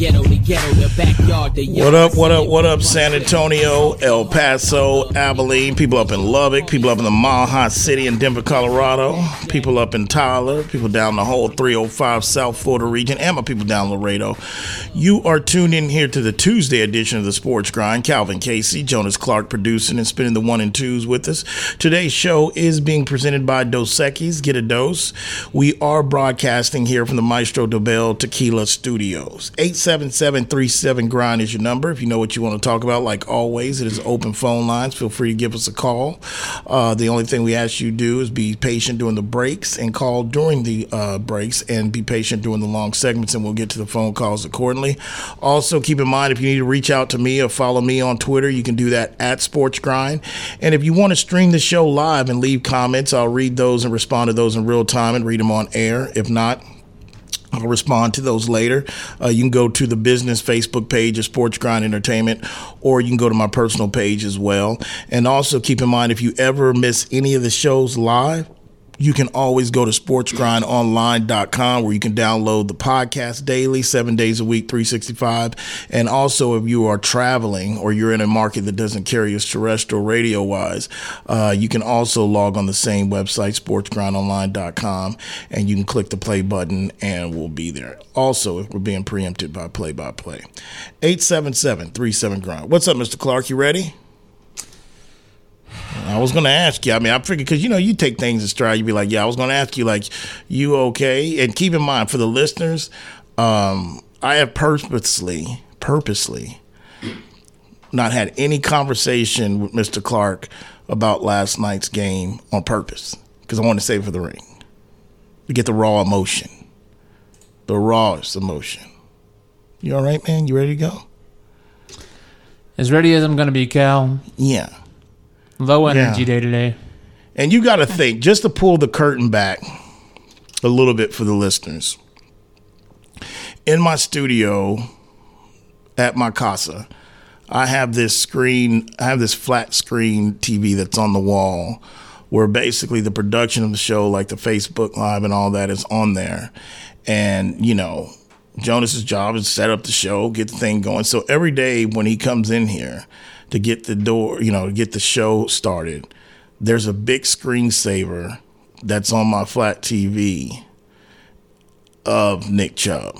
ghetto, ghetto, the backyard. What up, what up, what up, San Antonio, El Paso, Abilene, people up in Lubbock, people up in the Mile High City in Denver, Colorado, people up in Tyler, people down the whole 305 South Florida region, and my people down Laredo. You are tuned in here to the Tuesday edition of the Sports Grind. Calvin Casey, Jonas Clark producing and spinning the one and twos with us. Today's show is being presented by Dos Equis. Get a dose. We are broadcasting here from the Maestro Dobel Tequila Studios. 877 Grind is your number. If you know what you want to talk about, like always, it is open phone lines. Feel free to give us a call. Uh, the only thing we ask you to do is be patient during the breaks and call during the uh, breaks and be patient during the long segments, and we'll get to the phone calls accordingly. Also, keep in mind if you need to reach out to me or follow me on Twitter, you can do that at Sports Grind. And if you want to stream the show live and leave comments, I'll read those and respond to those in real time and read them on air. If not, I'll respond to those later. Uh, you can go to the business Facebook page of Sports Grind Entertainment, or you can go to my personal page as well. And also keep in mind if you ever miss any of the shows live, you can always go to sportsgrindonline.com where you can download the podcast daily, seven days a week, 365. And also, if you are traveling or you're in a market that doesn't carry us terrestrial radio wise, uh, you can also log on the same website, sportsgrindonline.com, and you can click the play button and we'll be there. Also, if we're being preempted by play by play, 877 37 Grind. What's up, Mr. Clark? You ready? I was gonna ask you. I mean, I figured because you know you take things in stride. You'd be like, "Yeah, I was gonna ask you, like, you okay?" And keep in mind for the listeners, um, I have purposely, purposely, not had any conversation with Mr. Clark about last night's game on purpose because I want to save for the ring to get the raw emotion, the rawest emotion. You all right, man? You ready to go? As ready as I'm gonna be, Cal. Yeah. Low energy day today. And you got to think, just to pull the curtain back a little bit for the listeners. In my studio at my casa, I have this screen, I have this flat screen TV that's on the wall where basically the production of the show, like the Facebook Live and all that, is on there. And, you know, Jonas's job is to set up the show, get the thing going. So every day when he comes in here to get the door, you know, get the show started, there's a big screensaver that's on my flat TV of Nick Chubb.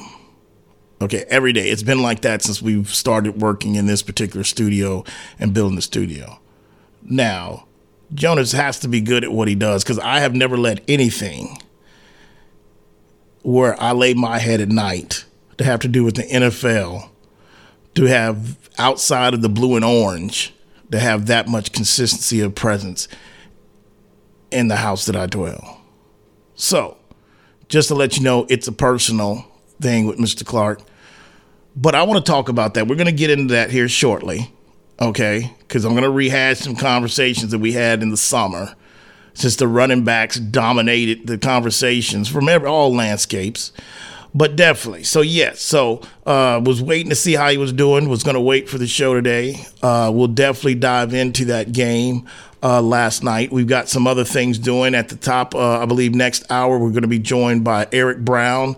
Okay, every day. It's been like that since we've started working in this particular studio and building the studio. Now, Jonas has to be good at what he does because I have never let anything where I lay my head at night to have to do with the NFL to have outside of the blue and orange to have that much consistency of presence in the house that I dwell. So, just to let you know, it's a personal thing with Mr. Clark. But I want to talk about that. We're going to get into that here shortly, okay? Because I'm going to rehash some conversations that we had in the summer since the running backs dominated the conversations from every, all landscapes. But definitely, so yes, so uh, was waiting to see how he was doing. Was going to wait for the show today. Uh, we'll definitely dive into that game uh, last night. We've got some other things doing at the top. Uh, I believe next hour we're going to be joined by Eric Brown,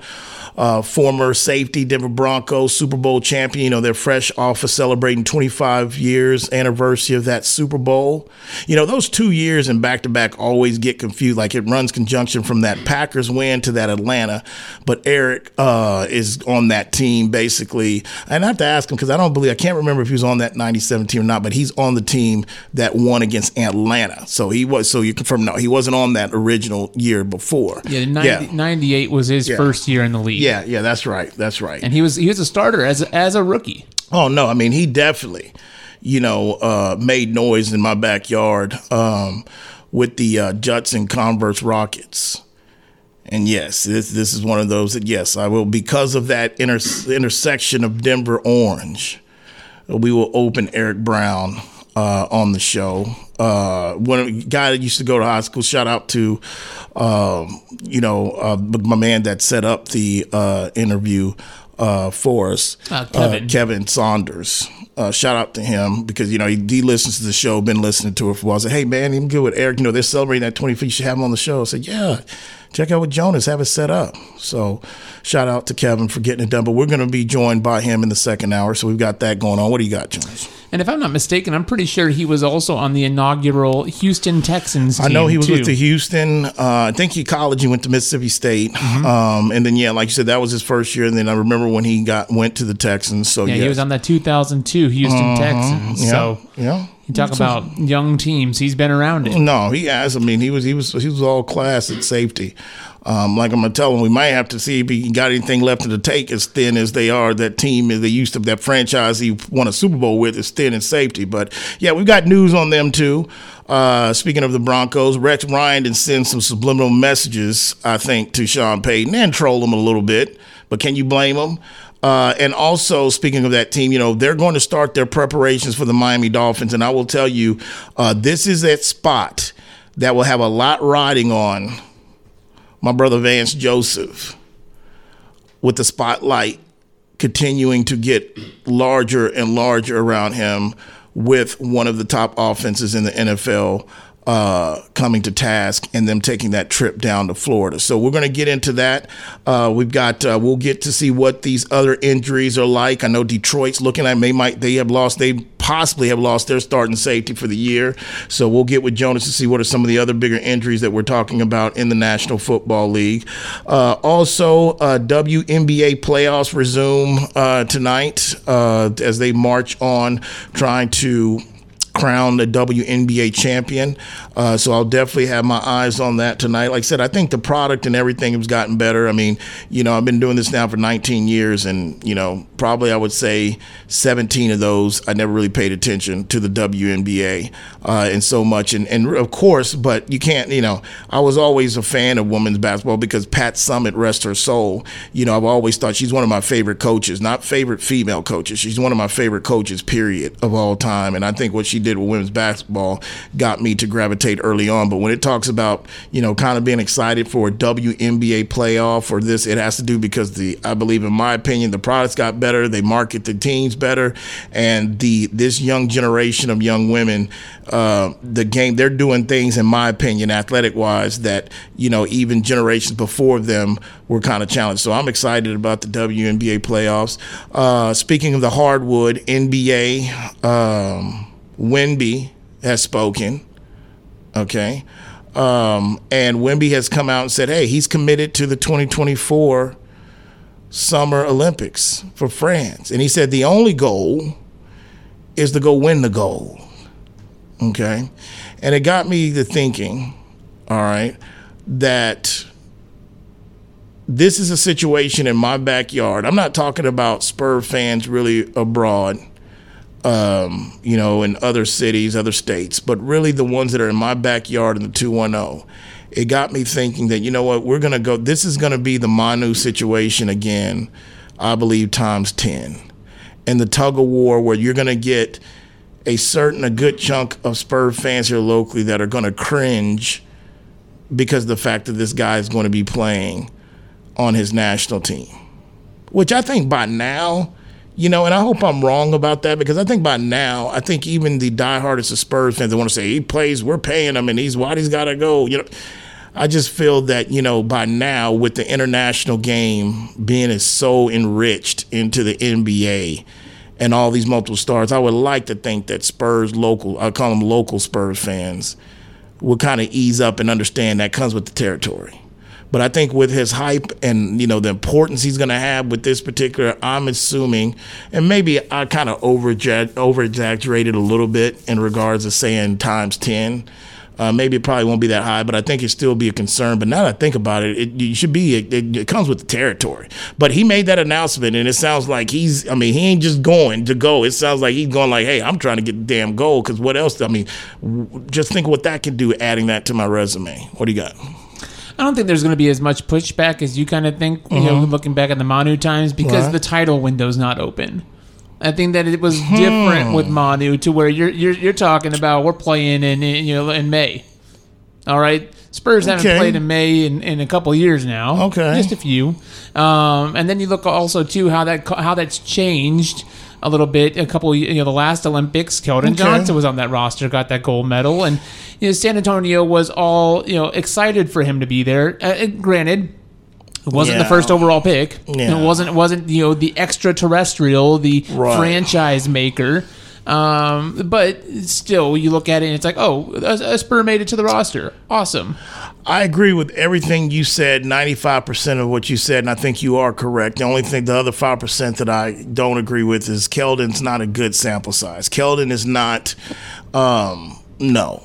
uh, former safety, Denver Broncos Super Bowl champion. You know they're fresh off of celebrating 25 years anniversary of that Super Bowl. You know those two years and back to back always get confused. Like it runs conjunction from that Packers win to that Atlanta, but Eric uh, is on that team basically. And I have to ask him because I don't believe I can't remember if he was on that 97 team or not, but he's on the team that won against Atlanta. So he was. So you confirm no, he wasn't on that original year before. Yeah, 90, 98 was his Yeah. first year in the league. Yeah, yeah, that's right. That's right. And he was he was a starter as a, as a rookie. Oh no, I mean he definitely, you know, uh, made noise in my backyard um, with the uh, Judson Converse Rockets. And yes, this this is one of those that yes, I will because of that inter- intersection of Denver Orange, we will open Eric Brown uh, on the show. Uh, one guy that used to go to high school. Shout out to, um, you know, uh, my man that set up the uh, interview uh, for us, Uh, Kevin. Kevin Saunders. Uh, shout out to him because you know he, he listens to the show, been listening to it for a while. I said, "Hey man, I'm good with Eric. You know they're celebrating that 25th. You should have him on the show." I said, "Yeah, check out with Jonas, have it set up. So shout out to Kevin for getting it done. But we're going to be joined by him in the second hour. So we've got that going on. What do you got, Jonas? And if I'm not mistaken, I'm pretty sure he was also on the inaugural Houston Texans. Team I know he was too. with the Houston. Uh, I think he college. He went to Mississippi State, Mm-hmm. um, and then yeah, like you said, that was his first year. And then I remember when he got went to the Texans. So Yeah, yes. he was on that 2002 Houston Texans. yeah, So yeah. You talk about young teams. He's been around it. No, he has. I mean, he was he was he was all class at safety. Um, like I'm gonna tell him, we might have to see if he got anything left in the tank. As thin as they are, that team is they used to that franchise he won a Super Bowl with is thin in safety. But yeah, we've got news on them too. Uh, speaking of the Broncos, Rex Ryan did send some subliminal messages, I think, to Sean Payton and troll him a little bit. But can you blame him? Uh, and also, speaking of that team, you know, they're going to start their preparations for the Miami Dolphins. And I will tell you, uh, this is that spot that will have a lot riding on my brother Vance Joseph with the spotlight continuing to get larger and larger around him with one of the top offenses in the NFL uh, coming to task and them taking that trip down to Florida. So we're going to get into that. Uh, we've got uh, we'll get to see what these other injuries are like. I know Detroit's looking at they might they have lost they possibly have lost their starting safety for the year. So we'll get with Jonas to see what are some of the other bigger injuries that we're talking about in the National Football League. Uh, also, uh, WNBA playoffs resume uh, tonight as they march on trying to crown the WNBA champion. Uh, so I'll definitely have my eyes on that tonight. Like I said, I think the product and everything has gotten better. I mean, you know, I've been doing this now for 19 years, and you know, probably I would say 17 of those I never really paid attention to the WNBA uh, and so much. And and of course, but you can't. You know, I was always a fan of women's basketball because Pat Summitt, rest her soul. You know, I've always thought she's one of my favorite coaches, not favorite female coaches. She's one of my favorite coaches, period, of all time. And I think what she did with women's basketball got me to gravitate early on. But when it talks about, you know, kind of being excited for a WNBA playoff or this, it has to do because the I believe in my opinion, the products got better, they market the teams better, and the this young generation of young women, uh, the game they're doing things in my opinion, athletic wise, that, you know, even generations before them were kind of challenged. So I'm excited about the WNBA playoffs. Uh, speaking of the hardwood, NBA, um, Wemby has spoken. Okay. Um, and Wemby has come out and said, hey, he's committed to the 2024 Summer Olympics for France. And he said the only goal is to go win the gold. Okay. And it got me to thinking, all right, that this is a situation in my backyard. I'm not talking about Spur fans really abroad um, you know, in other cities, other states, but really the ones that are in my backyard in the 210. It got me thinking that, you know what, we're going to go, this is going to be the Manu situation again, I believe, times 10. And the tug of war where you're going to get a certain, a good chunk of Spur fans here locally that are going to cringe because the fact that this guy is going to be playing on his national team. Which I think by now, you know, and I hope I'm wrong about that because I think by now, I think even the diehardest of Spurs fans, they want to say he plays, we're paying him, and he's why he's got to go. You know, I just feel that you know by now with the international game being as so enriched into the NBA and all these multiple stars, I would like to think that Spurs local, I call them local Spurs fans, will kind of ease up and understand that comes with the territory. But I think with his hype and you know the importance he's going to have with this particular, I'm assuming, and maybe I kind of over exaggerated a little bit in regards to saying times ten. Uh, maybe it probably won't be that high, but I think it still be a concern. But now that I think about it, it, it should be. It, it, comes with the territory. But he made that announcement, and it sounds like he's. I mean, he ain't just going to go. It sounds like he's going like, "Hey, I'm trying to get the damn goal." Because what else? I mean, w- just think what that can do, adding that to my resume. What do you got? I don't think there's going to be as much pushback as you kind of think, you know, looking back at the Manu times because Right. the title window's not open. I think that it was different with Manu to where you're you're you're talking about we're playing in, in you know in May. All right, Spurs haven't played in May in, in a couple years now. Okay. just a few. Um, and then you look also too how that how that's changed a little bit. A couple, you know, the last Olympics, Keldon Okay. Johnson was on that roster, got that gold medal, and you know, San Antonio was all you know excited for him to be there. Uh, granted. It wasn't the first overall pick. Yeah. It wasn't. It wasn't you know the extraterrestrial, the Right. franchise maker. Um, but still, you look at it and it's like, oh, a, a Spur made it to the roster. Awesome. I agree with everything you said, 95% of what you said, and I think you are correct. The only thing, the other 5% that I don't agree with is Keldon's not a good sample size. Keldon is not, um, no.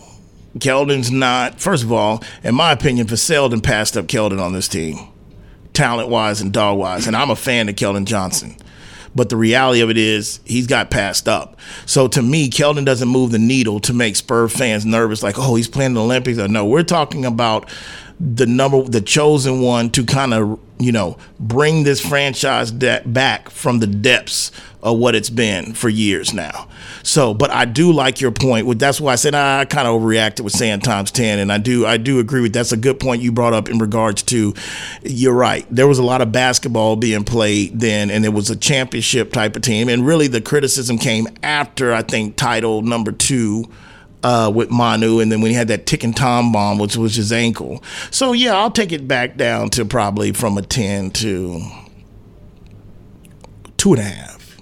Keldon's not, first of all, in my opinion, Selden passed up Keldon on this team, talent wise and dog wise. And I'm a fan of Keldon Johnson. But the reality of it is, he's got passed up. So to me, Keldon doesn't move the needle to make Spur fans nervous, like, oh, he's playing the Olympics. Or no, we're talking about the number, the chosen one to kind of, you know, bring this franchise de- back from the depths of what it's been for years now. So, but I do like your point. That's why I said I kind of overreacted with saying times ten, and I do I do agree with that's a good point you brought up in regards to. You're right. There was a lot of basketball being played then, and it was a championship type of team, and really the criticism came after I think title number two. Uh, with Manu, and then when he had that ticking tom bomb, which was his ankle. So yeah, I'll take it back down to probably from a ten to two and a half.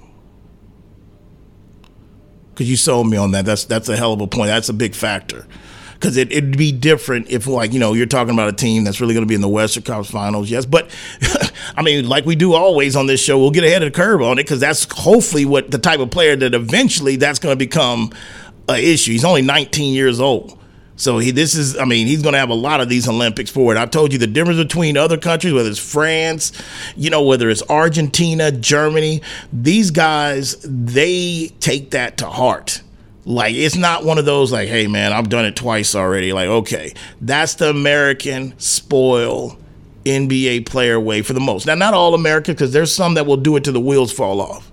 Because you sold me on that. That's that's a hell of a point. That's a big factor. Because it, it'd be different if, like, you know, you're talking about a team that's really going to be in the Western Conference Finals. Yes, but I mean, like we do always on this show, we'll get ahead of the curve on it because that's hopefully what the type of player that eventually that's going to become an issue. He's only 19 years old. So he, this is, I mean, he's going to have a lot of these Olympics forward. I told you the difference between other countries, whether it's France, you know, whether it's Argentina, Germany, these guys, they take that to heart. Like, it's not one of those like, hey, man, I've done it twice already. Like, okay, that's the American spoil NBA player way for the most. Now, not all American, because there's some that will do it to the wheels fall off.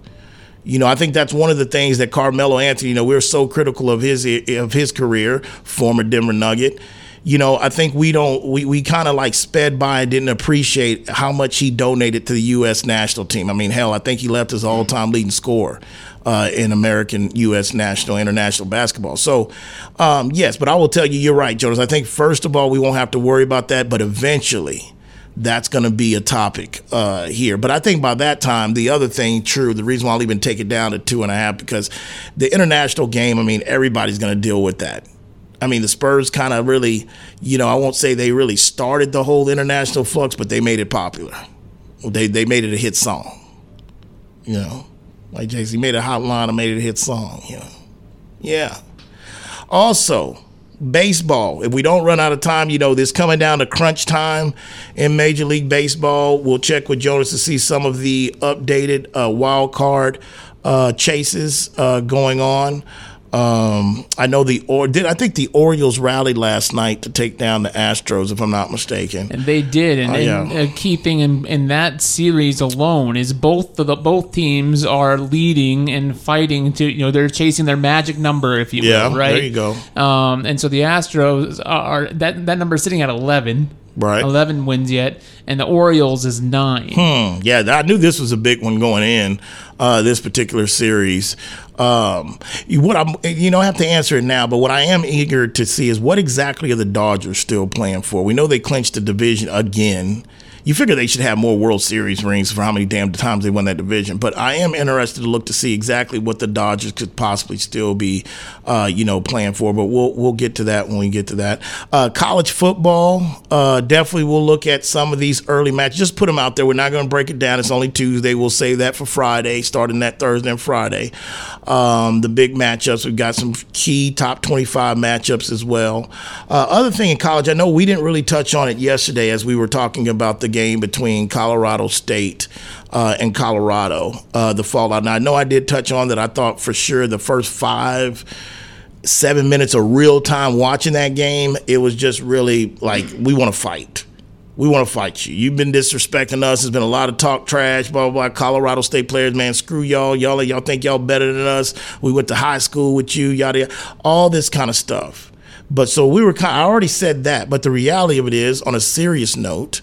You know, I think that's one of the things that Carmelo Anthony, you know, we are so critical of his of his career, former Denver Nugget. You know, I think we don't we, we kind of like sped by and didn't appreciate how much he donated to the US national team. I mean, hell, I think he left as all-time leading scorer uh, in American US national international basketball. So, um, yes, but I will tell you you're right, Jonas. I think first of all, we won't have to worry about that, but eventually that's going to be a topic uh, here. But I think by that time, the other thing, true, the reason why I'll even take it down to two and a half, because the international game, I mean, everybody's going to deal with that. I mean, the Spurs kind of really, you know, I won't say they really started the whole international flux, but they made it popular. They they made it a hit song. You know, like Jay Z made a hot line and made it a hit song. You know, yeah. Also, baseball. If we don't run out of time, you know, this coming down to crunch time in Major League Baseball. We'll check with Jonas to see some of the updated uh, wild card uh, chases uh, going on. Um, I know the or did I think the Orioles rallied last night to take down the Astros, if I'm not mistaken. And they did, and, Oh, and yeah. uh, key thing in, in that series alone is both the both teams are leading and fighting to you know they're chasing their magic number, if you will, Yeah, right? there you go. Um, and so the Astros are that that number is sitting at eleven. Right. 11 wins yet, and the Orioles is nine. Hmm, yeah, I knew this was a big one going in uh, this particular series. Um, what I'm, you I have to answer it now, but what I am eager to see is what exactly are the Dodgers still playing for? We know they clinched the division again. You figure they should have more World Series rings for how many damn times they won that division. But I am interested to look to see exactly what the Dodgers could possibly still be, uh, you know, playing for. But we'll we'll get to that when we get to that. Uh, college football, uh, definitely we'll look at some of these early matches. Just put them out there. We're not going to break it down. It's only Tuesday. We'll save that for Friday, starting that Thursday and Friday. Um, the big matchups. We've got some key top 25 matchups as well. Uh, other thing in college, I know we didn't really touch on it yesterday as we were talking about the game between Colorado State uh, and Colorado, uh, the fallout. Now, I know I did touch on that. I thought for sure the first five, seven minutes of real time watching that game, it was just really like, we want to fight. We want to fight you. You've been disrespecting us. There's been a lot of talk trash, blah, blah, blah. Colorado State players, man, screw y'all. Y'all, y'all think y'all better than us. We went to high school with you, yada, yada. All this kind of stuff. But so we were kind I already said that. But the reality of it is, on a serious note,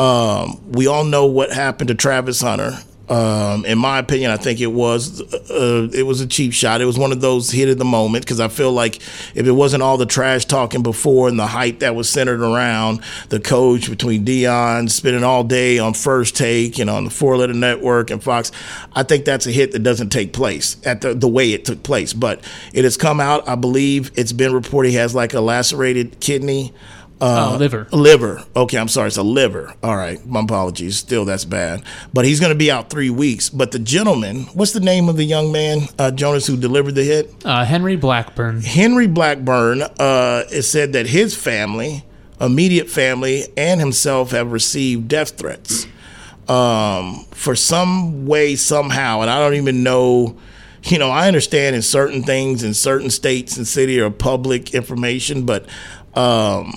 um, we all know what happened to Travis Hunter Um, in my opinion, I think it was uh, it was a cheap shot. It was one of those hit of the moment because I feel like if it wasn't all the trash talking before and the hype that was centered around the coach between Deion spending all day on First Take and on the Four Letter Network and Fox, I think that's a hit that doesn't take place at the the way it took place. But it has come out. I believe it's been reported he has like a lacerated kidney. Uh, liver. Liver. Okay, I'm sorry. It's a liver. All right. My apologies. Still, that's bad. But he's going to be out three weeks. But the gentleman, what's the name of the young man, uh, Jonas, who delivered the hit? Uh, Henry Blackburn. Henry Blackburn uh, it said that his family, immediate family, and himself have received death threats um, for some way, somehow. And I don't even know. You know, I understand in certain things in certain states and city are public information, but um,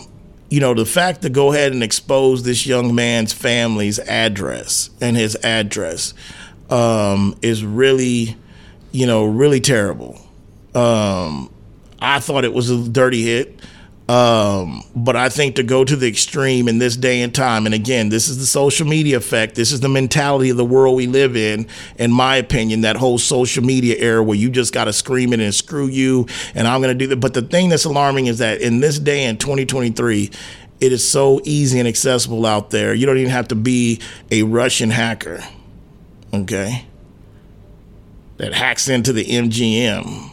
you know, the fact to go ahead and expose this young man's family's address and his address um, is really, you know, really terrible. Um, I thought it was a dirty hit. Um, but I think to go to the extreme in this day and time, and again, this is the social media effect. This is the mentality of the world we live in. In my opinion, that whole social media era where you just got to scream it and screw you, and I'm going to do that. But the thing that's alarming is that in this day in 2023, it is so easy and accessible out there. You don't even have to be a Russian hacker, okay? That hacks into the MGM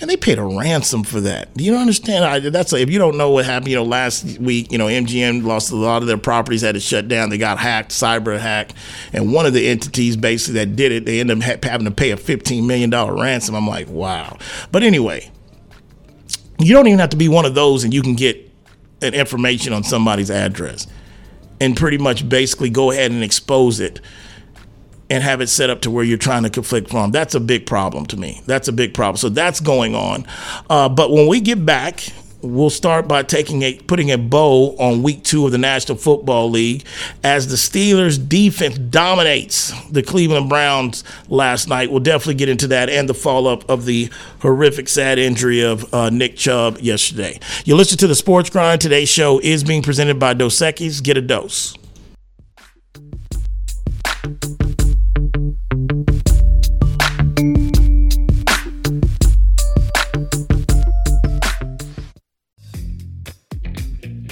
and they paid a ransom for that. Do you understand? I, that's if you don't know what happened. You know, last week, you know, MGM lost a lot of their properties, had to shut down. They got hacked, cyber hacked, and one of the entities basically that did it, they end up having to pay a fifteen million dollar ransom. I'm like, wow. But anyway, you don't even have to be one of those, and you can get an information on somebody's address, and pretty much basically go ahead and expose it and have it set up to where you're trying to conflict from. That's a big problem to me. That's a big problem. So that's going on. Uh, but when we get back, we'll start by taking a putting a bow on week two of the National Football League as the Steelers defense dominates the Cleveland Browns last night. We'll definitely get into that and the follow up of the horrific, sad injury of uh, Nick Chubb yesterday. You listen to the Sports Grind. Today's show is being presented by Dos Equis. Get a dose.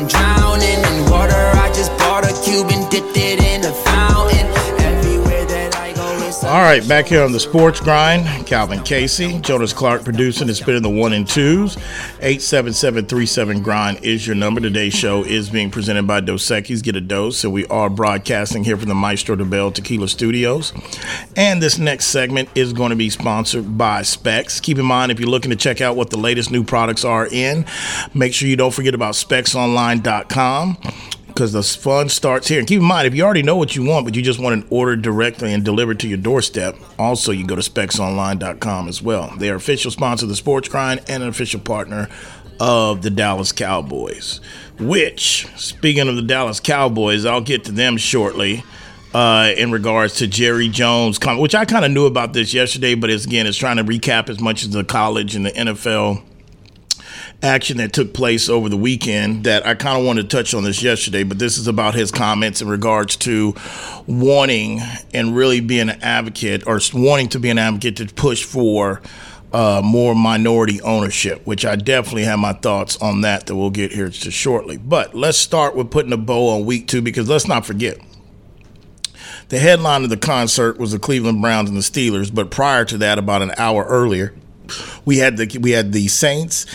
I'm drowning in water. I just bought a cube and dipped it All right, back here on the Sports Grind, Calvin Casey, Jonas Clark producing and spinning the one and twos. 877 Grind is your number. Today's show is being presented by Dos Equis. Get a dose. So we are broadcasting here from the Maestro Dobel Tequila Studios. And this next segment is going to be sponsored by Specs. Keep in mind, if you're looking to check out what the latest new products are in, make sure you don't forget about specsonline.com because the fun starts here. And keep in mind, if you already know what you want, but you just want it ordered directly and delivered to your doorstep, also you go to specsonline.com as well. They are official sponsor of the Sports Grind and an official partner of the Dallas Cowboys. Which, speaking of the Dallas Cowboys, I'll get to them shortly. Uh, in regards to Jerry Jones, which I kind of knew about this yesterday, but it's, again, it's trying to recap as much as the college and the NFL action that took place over the weekend that I kind of wanted to touch on this yesterday, but this is about his comments in regards to wanting and really being an advocate or wanting to be an advocate to push for uh, more minority ownership, which I definitely have my thoughts on that that we'll get here just shortly. But let's start with putting a bow on week two because let's not forget. The headline of the concert was the Cleveland Browns and the Steelers, but prior to that, about an hour earlier, we had the we had the Saints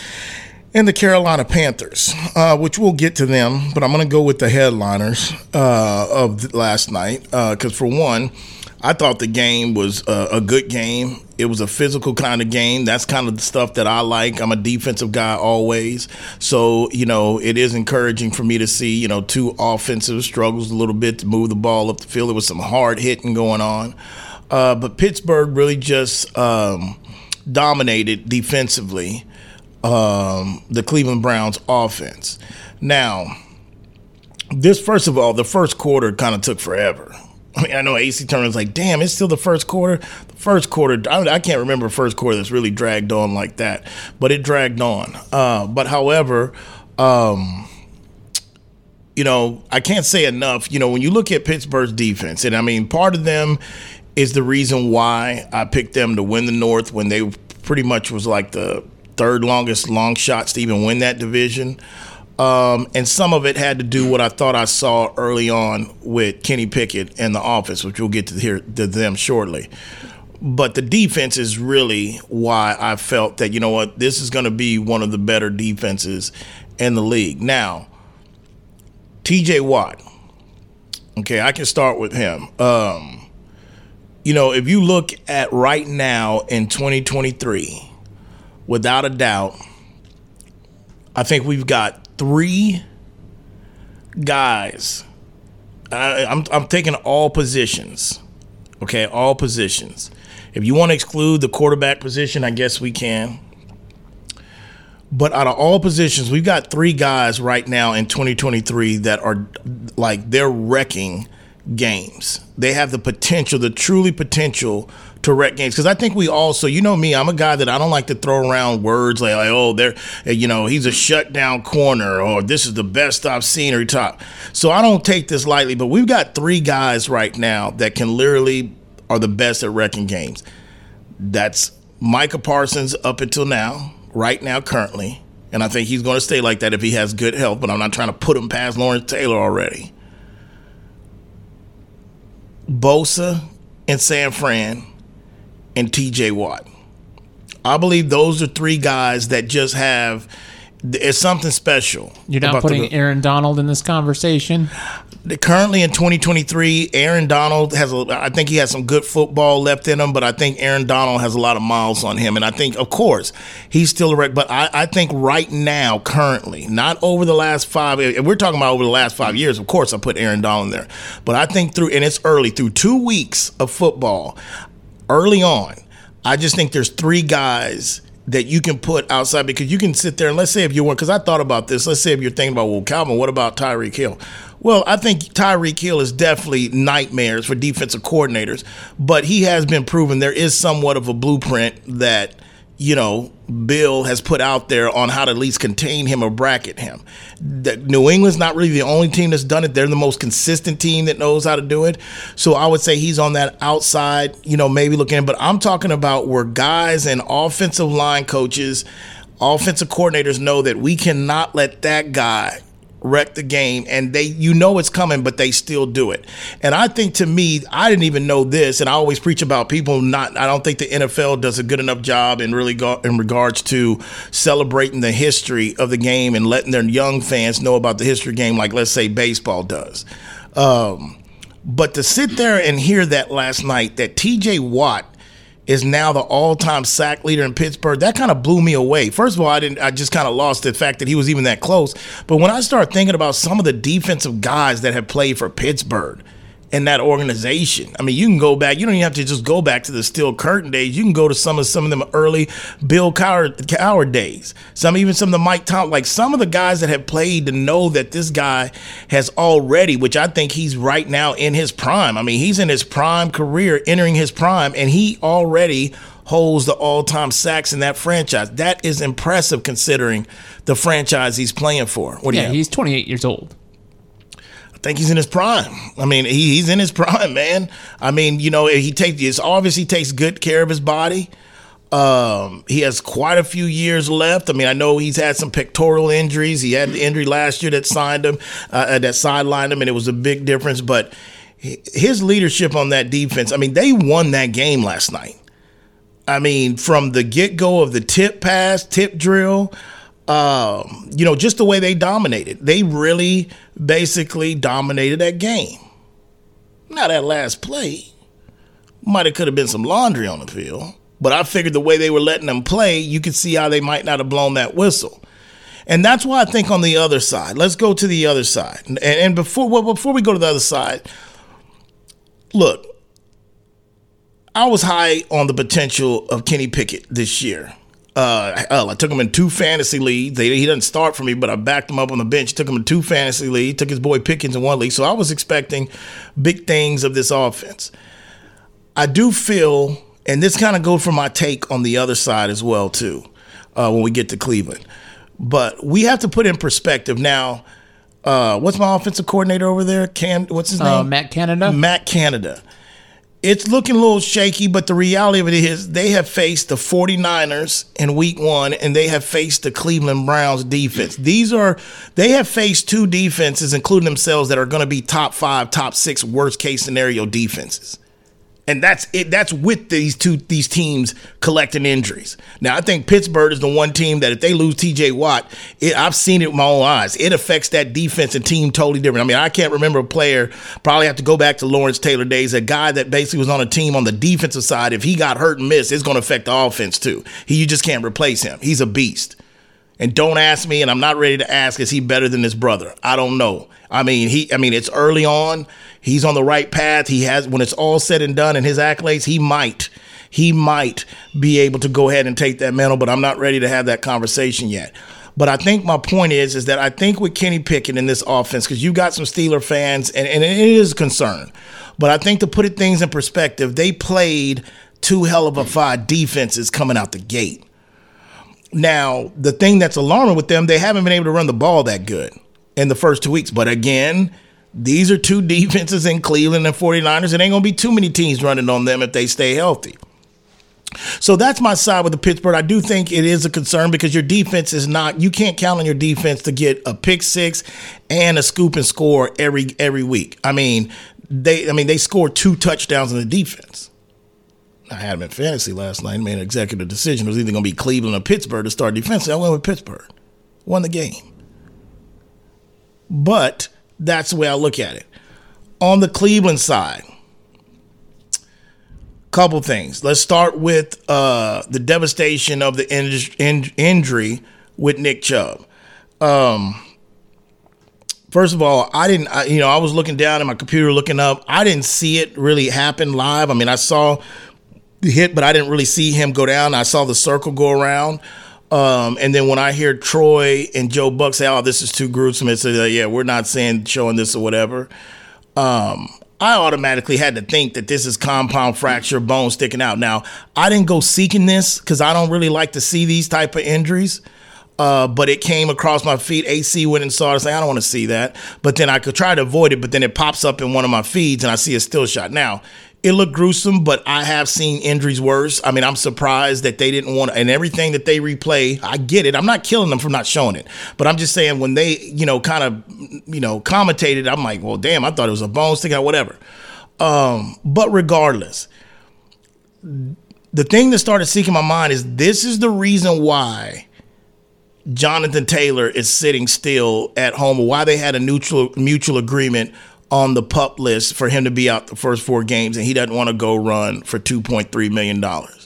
and the Carolina Panthers, uh, which we'll get to them. But I'm going to go with the headliners uh, of last night because, for one, I thought the game was a, a, good game. It was a physical kind of game. That's kind of the stuff that I like. I'm a defensive guy always. So, you know, it is encouraging for me to see, you know, two offensive struggles a little bit to move the ball up the field. There was some hard hitting going on. Uh, but Pittsburgh really just um, dominated defensively um, the Cleveland Browns offense. Now, this, first of all, the first quarter kind of took forever. I mean, I know AC Turner's like, damn, it's still the first quarter. The first quarter, I, I, can't remember a first quarter that's really dragged on like that, but it dragged on. Uh, but however, um, you know, I can't say enough. You know, when you look at Pittsburgh's defense, and I mean, part of them is the reason why I picked them to win the North when they pretty much was like the third longest long shots to even win that division. Um, and some of it had to do what I thought I saw early on with Kenny Pickett and the office, which we'll get to hear to them shortly. But the defense is really why I felt that you know what this is going to be one of the better defenses in the league. Now, T.J. Watt. Okay, I can start with him. Um, you know, if you look at right now in 2023, without a doubt, I think we've got three guys. I, I'm I'm taking all positions. Okay, all positions. If you want to exclude the quarterback position, I guess we can. But out of all positions, we've got three guys right now in 2023 that are like they're wrecking games. They have the potential, the truly potential to wreck games. Because I think we also, you know me, I'm a guy that I don't like to throw around words like, like oh, they're, eh, you know, he's a shutdown corner or this is the best I've seen or top. So I don't take this lightly, but we've got three guys right now that can literally are the best at wrecking games. That's Micah Parsons up until now, right now, currently. And I think he's going to stay like that if he has good health, but I'm not trying to put him past Lawrence Taylor already. Bosa and San Fran and TJ Watt. I believe those are three guys that just have it's something special. You're not putting the, Aaron Donald in this conversation. Currently in 2023, Aaron Donald has a, I think he has some good football left in him, but I think Aaron Donald has a lot of miles on him, and I think, of course, he's still a wreck. But I, I think right now, currently, not over the last five, we're talking about over the last five years. Of course, I put Aaron Donald there, but I think through and it's early through two weeks of football, early on I just think there's three guys that you can put outside because you can sit there and let's say if you want because I thought about this. Let's say if you're thinking about well, Calvin, what about Tyreek Hill? Well, I think Tyreek Hill is definitely nightmares for defensive coordinators, but he has been proven there is somewhat of a blueprint that you know, Bill has put out there on how to at least contain him or bracket him. New England's not really the only team that's done it. They're the most consistent team that knows how to do it. So I would say he's on that outside, you know, maybe looking. But I'm talking about where guys and offensive line coaches, offensive coordinators know that we cannot let that guy wreck the game and they you know it's coming but they still do it. And i think to me i didn't even know this and i always preach about people not i don't think the nfl does a good enough job in really go, in regards to celebrating the history of the game and letting their young fans know about the history game like let's say baseball does. Um, but to sit there and hear that last night that tj watt is now the all-time sack leader in Pittsburgh. That kind of blew me away. First of all, I didn't. I just kind of lost the fact that he was even that close. But when I start thinking about some of the defensive guys that have played for Pittsburgh, in that organization. I mean, you can go back. You don't even have to just go back to the Steel Curtain days. You can go to some of some of them early Bill Cowher, Cowher days. Some even some of the Mike Tom, like some of the guys that have played to know that this guy has already, which I think he's right now in his prime. I mean, he's in his prime career, entering his prime, and he already holds the all-time sacks in that franchise. That is impressive considering the franchise he's playing for. What do Yeah, he's 28 years old. I think he's in his prime. I mean, he, he's in his prime, man. I mean, you know, he takes it's obvious he takes good care of his body. Um, he has quite a few years left. I mean, I know he's had some pectoral injuries. He had the injury last year that signed him, uh, that sidelined him, and it was a big difference. But his leadership on that defense, I mean, they won that game last night. I mean, from the get go of the tip pass, tip drill, um, you know, just the way they dominated. They really basically dominated that game. Now, that last play might have could have been some laundry on the field, but I figured the way they were letting them play, you could see how they might not have blown that whistle. And that's why I think on the other side, let's go to the other side. And, and before well, before we go to the other side, look, I was high on the potential of Kenny Pickett this year. Uh, hell, I took him in two fantasy leagues. They, he doesn't start for me, but I backed him up on the bench. Took him in two fantasy leagues. Took his boy Pickens in one league. So I was expecting big things of this offense. I do feel, and this kind of goes for my take on the other side as well too, uh, when we get to Cleveland. But we have to put in perspective now. Uh, what's my offensive coordinator over there? Cam, what's his Uh, name? Matt Canada. Matt Canada. It's looking a little shaky, but the reality of it is they have faced the 49ers in week one and they have faced the Cleveland Browns defense. These are, they have faced two defenses, including themselves, that are going to be top five, top six, worst case scenario defenses. And that's it. That's with these two these teams collecting injuries. Now I think Pittsburgh is the one team that if they lose T.J. Watt, it, I've seen it with my own eyes. It affects that defense and team totally different. I mean, I can't remember a player. Probably have to go back to Lawrence Taylor days. A guy that basically was on a team on the defensive side. If he got hurt and missed, it's going to affect the offense too. He you just can't replace him. He's a beast. And don't ask me, and I'm not ready to ask, is he better than his brother? I don't know. I mean, he I mean, it's early on. He's on the right path. He has when it's all said and done and his accolades, he might. He might be able to go ahead and take that mantle, but I'm not ready to have that conversation yet. But I think my point is, is that I think with Kenny Pickett in this offense, because you got some Steeler fans, and, and it is a concern. But I think to put it things in perspective, they played two hell of a five defenses coming out the gate. Now, the thing that's alarming with them, they haven't been able to run the ball that good in the first two weeks. But again, these are two defenses in Cleveland and 49ers. It ain't going to be too many teams running on them if they stay healthy. So that's my side with the Pittsburgh. I do think it is a concern because your defense is not. You can't count on your defense to get a pick six and a scoop and score every every week. I mean, they. I mean, they scored two touchdowns in the defense. I had them in fantasy last night. Made an executive decision. It was either going to be Cleveland or Pittsburgh to start defense. I went with Pittsburgh. Won the game. But that's the way I look at it. On the Cleveland side, couple things. Let's start with uh, the devastation of the in- in- injury with Nick Chubb. Um, first of all, I didn't. I, you know, I was looking down at my computer, looking up. I didn't see it really happen live. I mean, I saw hit, but I didn't really see him go down. I saw the circle go around. Um, and then when I hear Troy and Joe Buck say, "Oh, this is too gruesome," it's uh, yeah, we're not saying showing this or whatever. Um, I automatically had to think that this is compound fracture, bone sticking out. Now, I didn't go seeking this because I don't really like to see these type of injuries. Uh, but it came across my feed. AC went and saw it. I was like, I don't want to see that. But then I could try to avoid it. But then it pops up in one of my feeds, and I see a still shot. Now, it looked gruesome, but I have seen injuries worse. I mean, I'm surprised that they didn't want to, and everything that they replay, I get it. I'm not killing them for not showing it, but I'm just saying when they, you know, kind of, you know, commentated, I'm like, well, damn, I thought it was a bone stick out, whatever. Um, but regardless, the thing that started seeking my mind is this is the reason why Jonathan Taylor is sitting still at home, why they had a neutral mutual agreement on the pup list for him to be out the first four games, and he doesn't want to go run for two point three million dollars.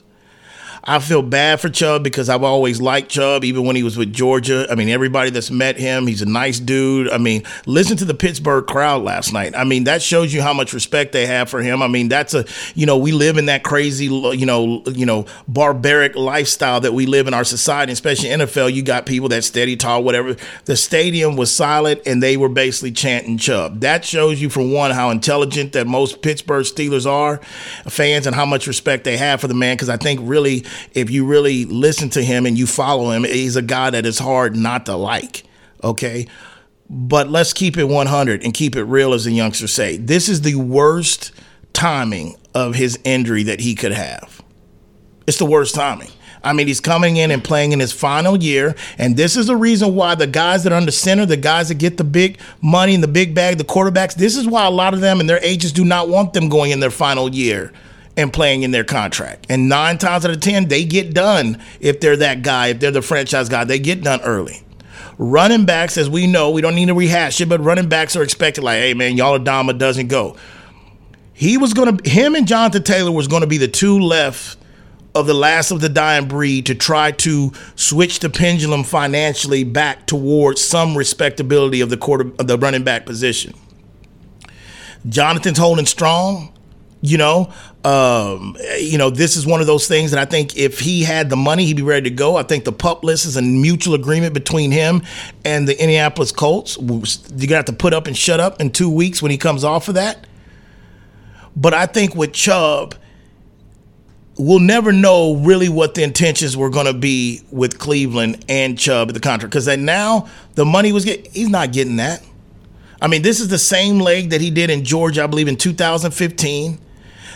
I feel bad for Chubb because I've always liked Chubb, even when he was with Georgia. I mean, everybody that's met him, he's a nice dude. I mean, listen to the Pittsburgh crowd last night. I mean, that shows you how much respect they have for him. I mean, that's a you know we live in that crazy you know you know barbaric lifestyle that we live in our society, especially NFL. You got people that steady tall, whatever. The stadium was silent and they were basically chanting Chubb. That shows you, for one, how intelligent that most Pittsburgh Steelers are fans and how much respect they have for the man. Because I think really if you really listen to him and you follow him, he's a guy that is hard not to like. Okay. But let's keep it 100 and keep it real, as the youngsters say. This is the worst timing of his injury that he could have. It's the worst timing. I mean, he's coming in and playing in his final year. And this is the reason why the guys that are under center, the guys that get the big money and the big bag, the quarterbacks, this is why a lot of them and their agents do not want them going in their final year and playing in their contract. And nine times out of 10, they get done if they're that guy, if they're the franchise guy, they get done early. Running backs, as we know, we don't need to rehash it, but running backs are expected like, hey, man, y'all Adama doesn't go. He was going to, him and Jonathan Taylor was going to be the two left of the last of the dying breed to try to switch the pendulum financially back towards some respectability of the quarter of the running back position. Jonathan's holding strong. You know, um, you know, this is one of those things that I think if he had the money, he'd be ready to go. I think the pup list is a mutual agreement between him and the Indianapolis Colts. Gonna have to put up and shut up in two weeks when he comes off of that. But I think with Chubb, we'll never know really what the intentions were going to be with Cleveland and Chubb at the contract because now the money was getting. He's not getting that. I mean, this is the same leg that he did in Georgia, I believe, in 2015.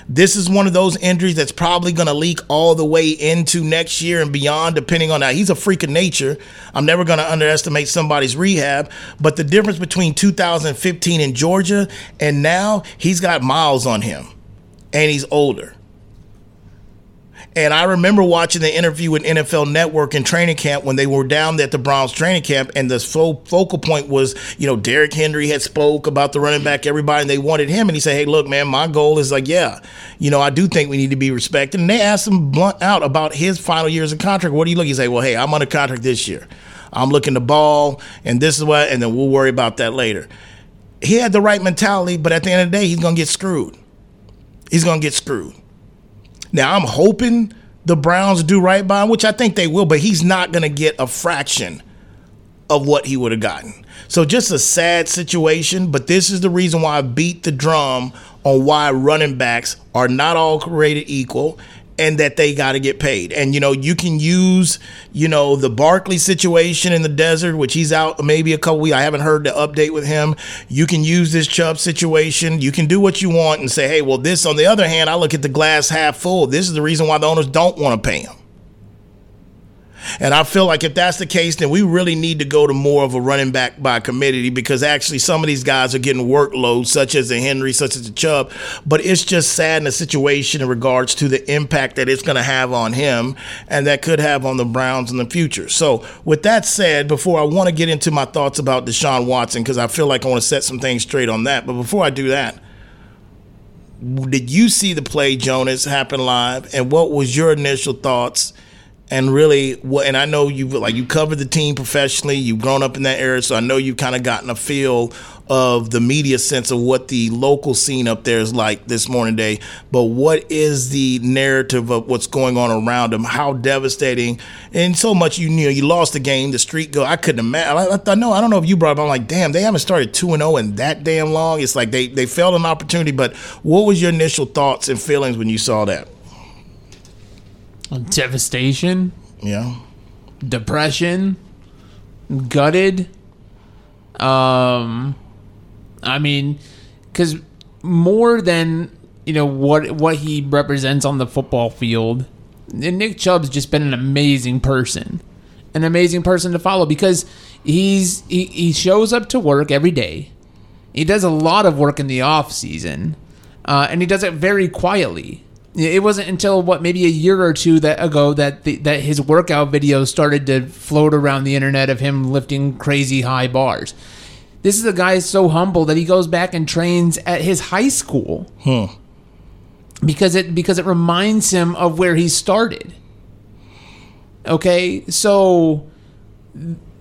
This is one of those injuries that's probably going to leak all the way into next year and beyond, depending on that. He's a freak of nature. I'm never going to underestimate somebody's rehab. But the difference between 2015 in Georgia and now, he's got miles on him and he's older. And I remember watching the interview with NFL Network in training camp when they were down at the Browns training camp, and the fo- focal point was, you know, Derrick Henry had spoke about the running back, everybody, and they wanted him. And he said, "Hey, look, man, my goal is like, yeah, you know, I do think we need to be respected." And they asked him blunt out about his final years of contract. What do you look? He say, "Well, hey, I'm under contract this year. I'm looking to ball, and this is what, and then we'll worry about that later." He had the right mentality, but at the end of the day, he's gonna get screwed. He's gonna get screwed. Now I'm hoping the Browns do right by him, which I think they will, but he's not going to get a fraction of what he would have gotten. So just a sad situation, but this is the reason why I beat the drum on why running backs are not all created equal and that they got to get paid. And you know, you can use, you know, the Barkley situation in the desert, which he's out maybe a couple weeks. I haven't heard the update with him. You can use this Chubb situation. You can do what you want and say, hey, well, this. On the other hand, I look at the glass half full. This is the reason why the owners don't want to pay him. And I feel like if that's the case, then we really need to go to more of a running back by committee because actually some of these guys are getting workloads, such as the Henry, such as the Chubb. But it's just sad in the situation in regards to the impact that it's going to have on him and that could have on the Browns in the future. So, with that said, before I want to get into my thoughts about Deshaun Watson, because I feel like I want to set some things straight on that. But before I do that, did you see the play, Jonas, happen live? And what was your initial thoughts? And really what and I know you've like you covered the team professionally, you've grown up in that area, so I know you've kind of gotten a feel of the media sense of what the local scene up there is like this morning day. But what is the narrative of what's going on around them? How devastating and so much you, know you lost the game, the street go. I couldn't imagine. I, know I don't know if you brought up. I'm like, damn, they haven't started two and zero in that damn long. It's like they they failed an opportunity. But what was your initial thoughts and feelings when you saw that? Devastation, Yeah. depression, gutted. Um, I mean, because more than you know what what he represents on the football field, Nick Chubb's just been an amazing person, an amazing person to follow because he's he, he shows up to work every day. He does a lot of work in the off season, uh, and he does it very quietly. It wasn't until what maybe a year or two that ago that the, that his workout videos started to float around the internet of him lifting crazy high bars. This is a guy so humble that he goes back and trains at his high school hmm. because it because it reminds him of where he started. Okay, so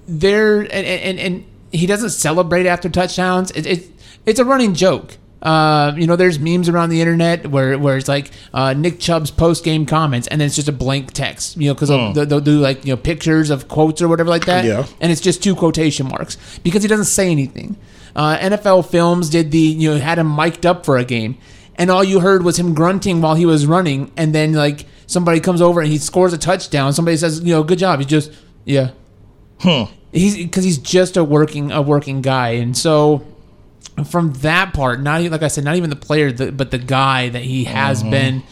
there and and, and he doesn't celebrate after touchdowns. It, it it's a running joke. Uh, you know, there's memes around the internet where, where it's like uh, Nick Chubb's post game comments, and then it's just a blank text. You know, because they'll, they'll, they'll do like you know pictures of quotes or whatever like that. Yeah. and it's just two quotation marks because he doesn't say anything. Uh, NFL Films did the you know had him mic'd up for a game, and all you heard was him grunting while he was running, and then like somebody comes over and he scores a touchdown. Somebody says, you know, good job. He just yeah. He's because he's just a working a working guy, and so from that part, not even, like I said, not even the player, the, but the guy that he has been,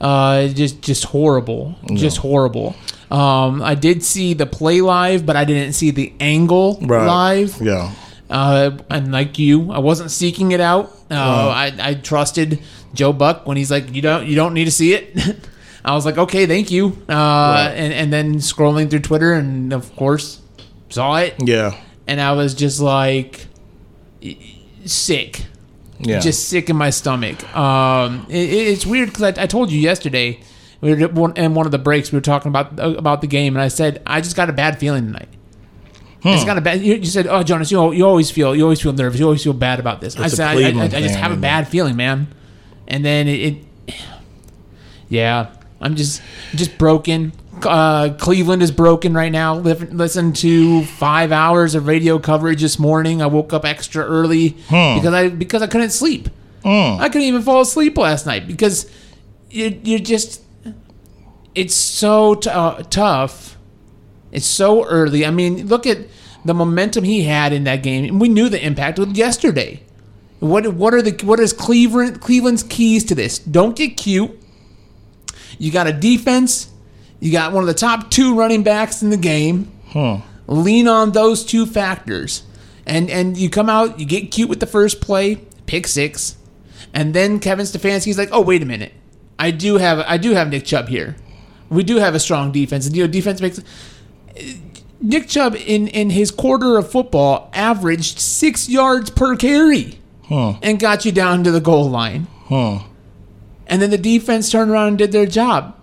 uh, just just horrible, just horrible. Um, I did see the play live, but I didn't see the angle Right. live. Yeah. Uh, and like you, I wasn't seeking it out. Uh, I, I trusted Joe Buck when he's like, you don't you don't need to see it. I was like, okay, thank you. Uh, and and then scrolling through Twitter, and of course, saw it, Yeah. and I was just like, sick Yeah. just sick in my stomach. Um, it, it's weird because I, I told you yesterday, we were one, in one of the breaks we were talking about about the game, and I said I just got a bad feeling tonight. Hmm. It's got a bad. You, you said, "Oh, Jonas, you, you always feel you always feel nervous. You always feel bad about this." I It's a said, I, I, I, I just have a bad feeling, man." And then it, it yeah, I'm just just broken. Uh, Cleveland is broken right now. Listen to five hours of radio coverage this morning. I woke up extra early because I because I couldn't sleep. I couldn't even fall asleep last night because you you just it's so t- uh, tough. It's so early. I mean, look at the momentum he had in that game. We knew the impact with yesterday. What what are the what is Cleveland Cleveland's keys to this? Don't get cute. You got a defense. You got one of the top two running backs in the game. Lean on those two factors, and and you come out. You get cute with the first play, pick six, and then Kevin Stefanski's like, oh wait a minute, I do have I do have Nick Chubb here. We do have a strong defense, and you know defense makes. Nick Chubb in in his quarter of football averaged six yards per carry, and got you down to the goal line. And then the defense turned around and did their job.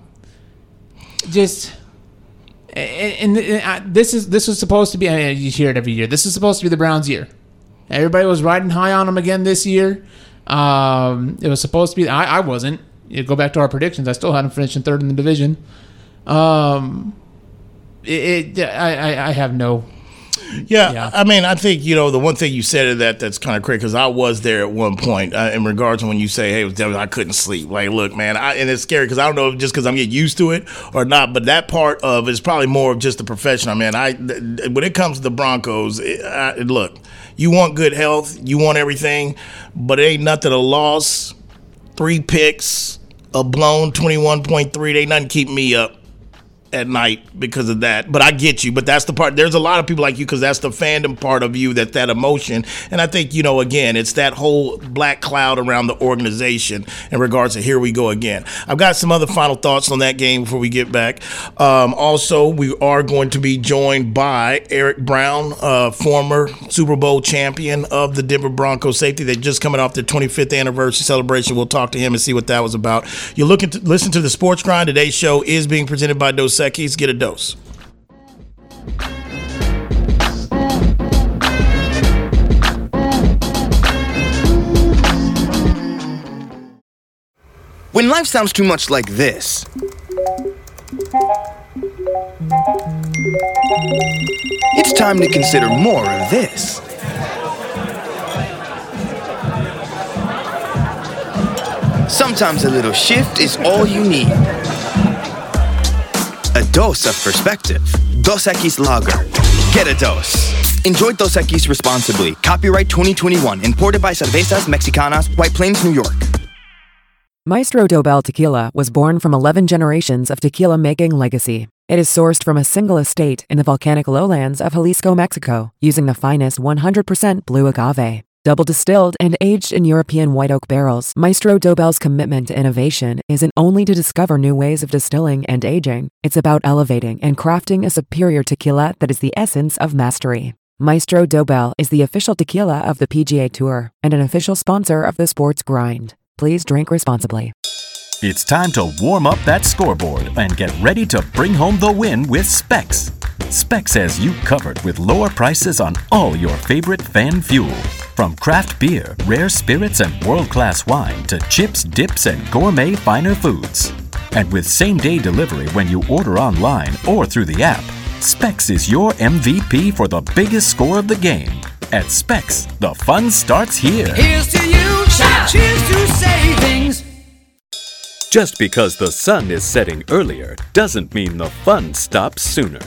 Just and, and uh, this is this was supposed to be. I mean, you hear it every year. This is supposed to be the Browns' year. Everybody was riding high on them again this year. Um, it was supposed to be. I, I wasn't. You go back to our predictions. I still had them finishing third in the division. Um, it, it I, I I have no. Yeah, Yeah. I mean, I think you know the one thing you said of that that's kind of crazy because I was there at one point uh, in regards to when you say, "Hey, it was I couldn't sleep." Like, look, man, I, and it's scary because I don't know if just because I'm getting used to it or not, but that part of it's probably more of just the professional. Man, I th- when it comes to the Broncos, it, I, look, you want good health, you want everything, but it ain't nothing a loss, three picks, a blown twenty one point three. They nothing keep me up at night because of that. But I get you. But that's the part. There's a lot of people like you because that's the fandom part of you. That that emotion. And I think you know again, it's that whole black cloud around the organization in regards to here we go again. I've got some other final thoughts on that game before we get back. Um, also, we are going to be joined by Eric Brown, uh, former Super Bowl champion of the Denver Broncos safety. They're just coming off their 25th anniversary celebration. We'll talk to him and see what that was about. You're looking to listen to the Sports Grind. Today's show is being presented by Dos Equis. Get a dose. When life sounds too much like this, it's time to consider more of this. Sometimes a little shift is all you need. Dose of perspective. Dos Equis Lager. Get a dose. Enjoy Dos Equis responsibly. Copyright 2021. Imported by Cervezas Mexicanas, White Plains, New York. Maestro Dobel Tequila was born from 11 generations of tequila making legacy. It is sourced from a single estate in the volcanic lowlands of Jalisco, Mexico, using the finest 100% blue agave. Double distilled and aged in European white oak barrels, Maestro Dobel's commitment to innovation isn't only to discover new ways of distilling and aging, it's about elevating and crafting a superior tequila that is the essence of mastery. Maestro Dobel is the official tequila of the PGA Tour and an official sponsor of the Sports Grind. Please drink responsibly. It's time to warm up that scoreboard and get ready to bring home the win with Specs. Specs has you covered with lower prices on all your favorite fan fuel. From craft beer, rare spirits, and world class wine to chips, dips, and gourmet finer foods. And with same day delivery when you order online or through the app, Specs is your MVP for the biggest score of the game. At Specs, the fun starts here. Here's to you, cheers to savings. Just because the sun is setting earlier doesn't mean the fun stops sooner.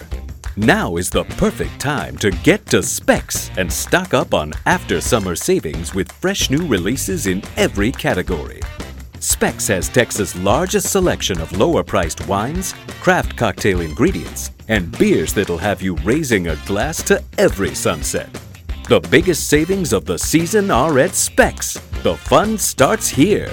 Now is the perfect time to get to Specs and stock up on after summer savings with fresh new releases in every category. Specs has Texas' largest selection of lower priced wines, craft cocktail ingredients, and beers that'll have you raising a glass to every sunset. The biggest savings of the season are at Specs. The fun starts here.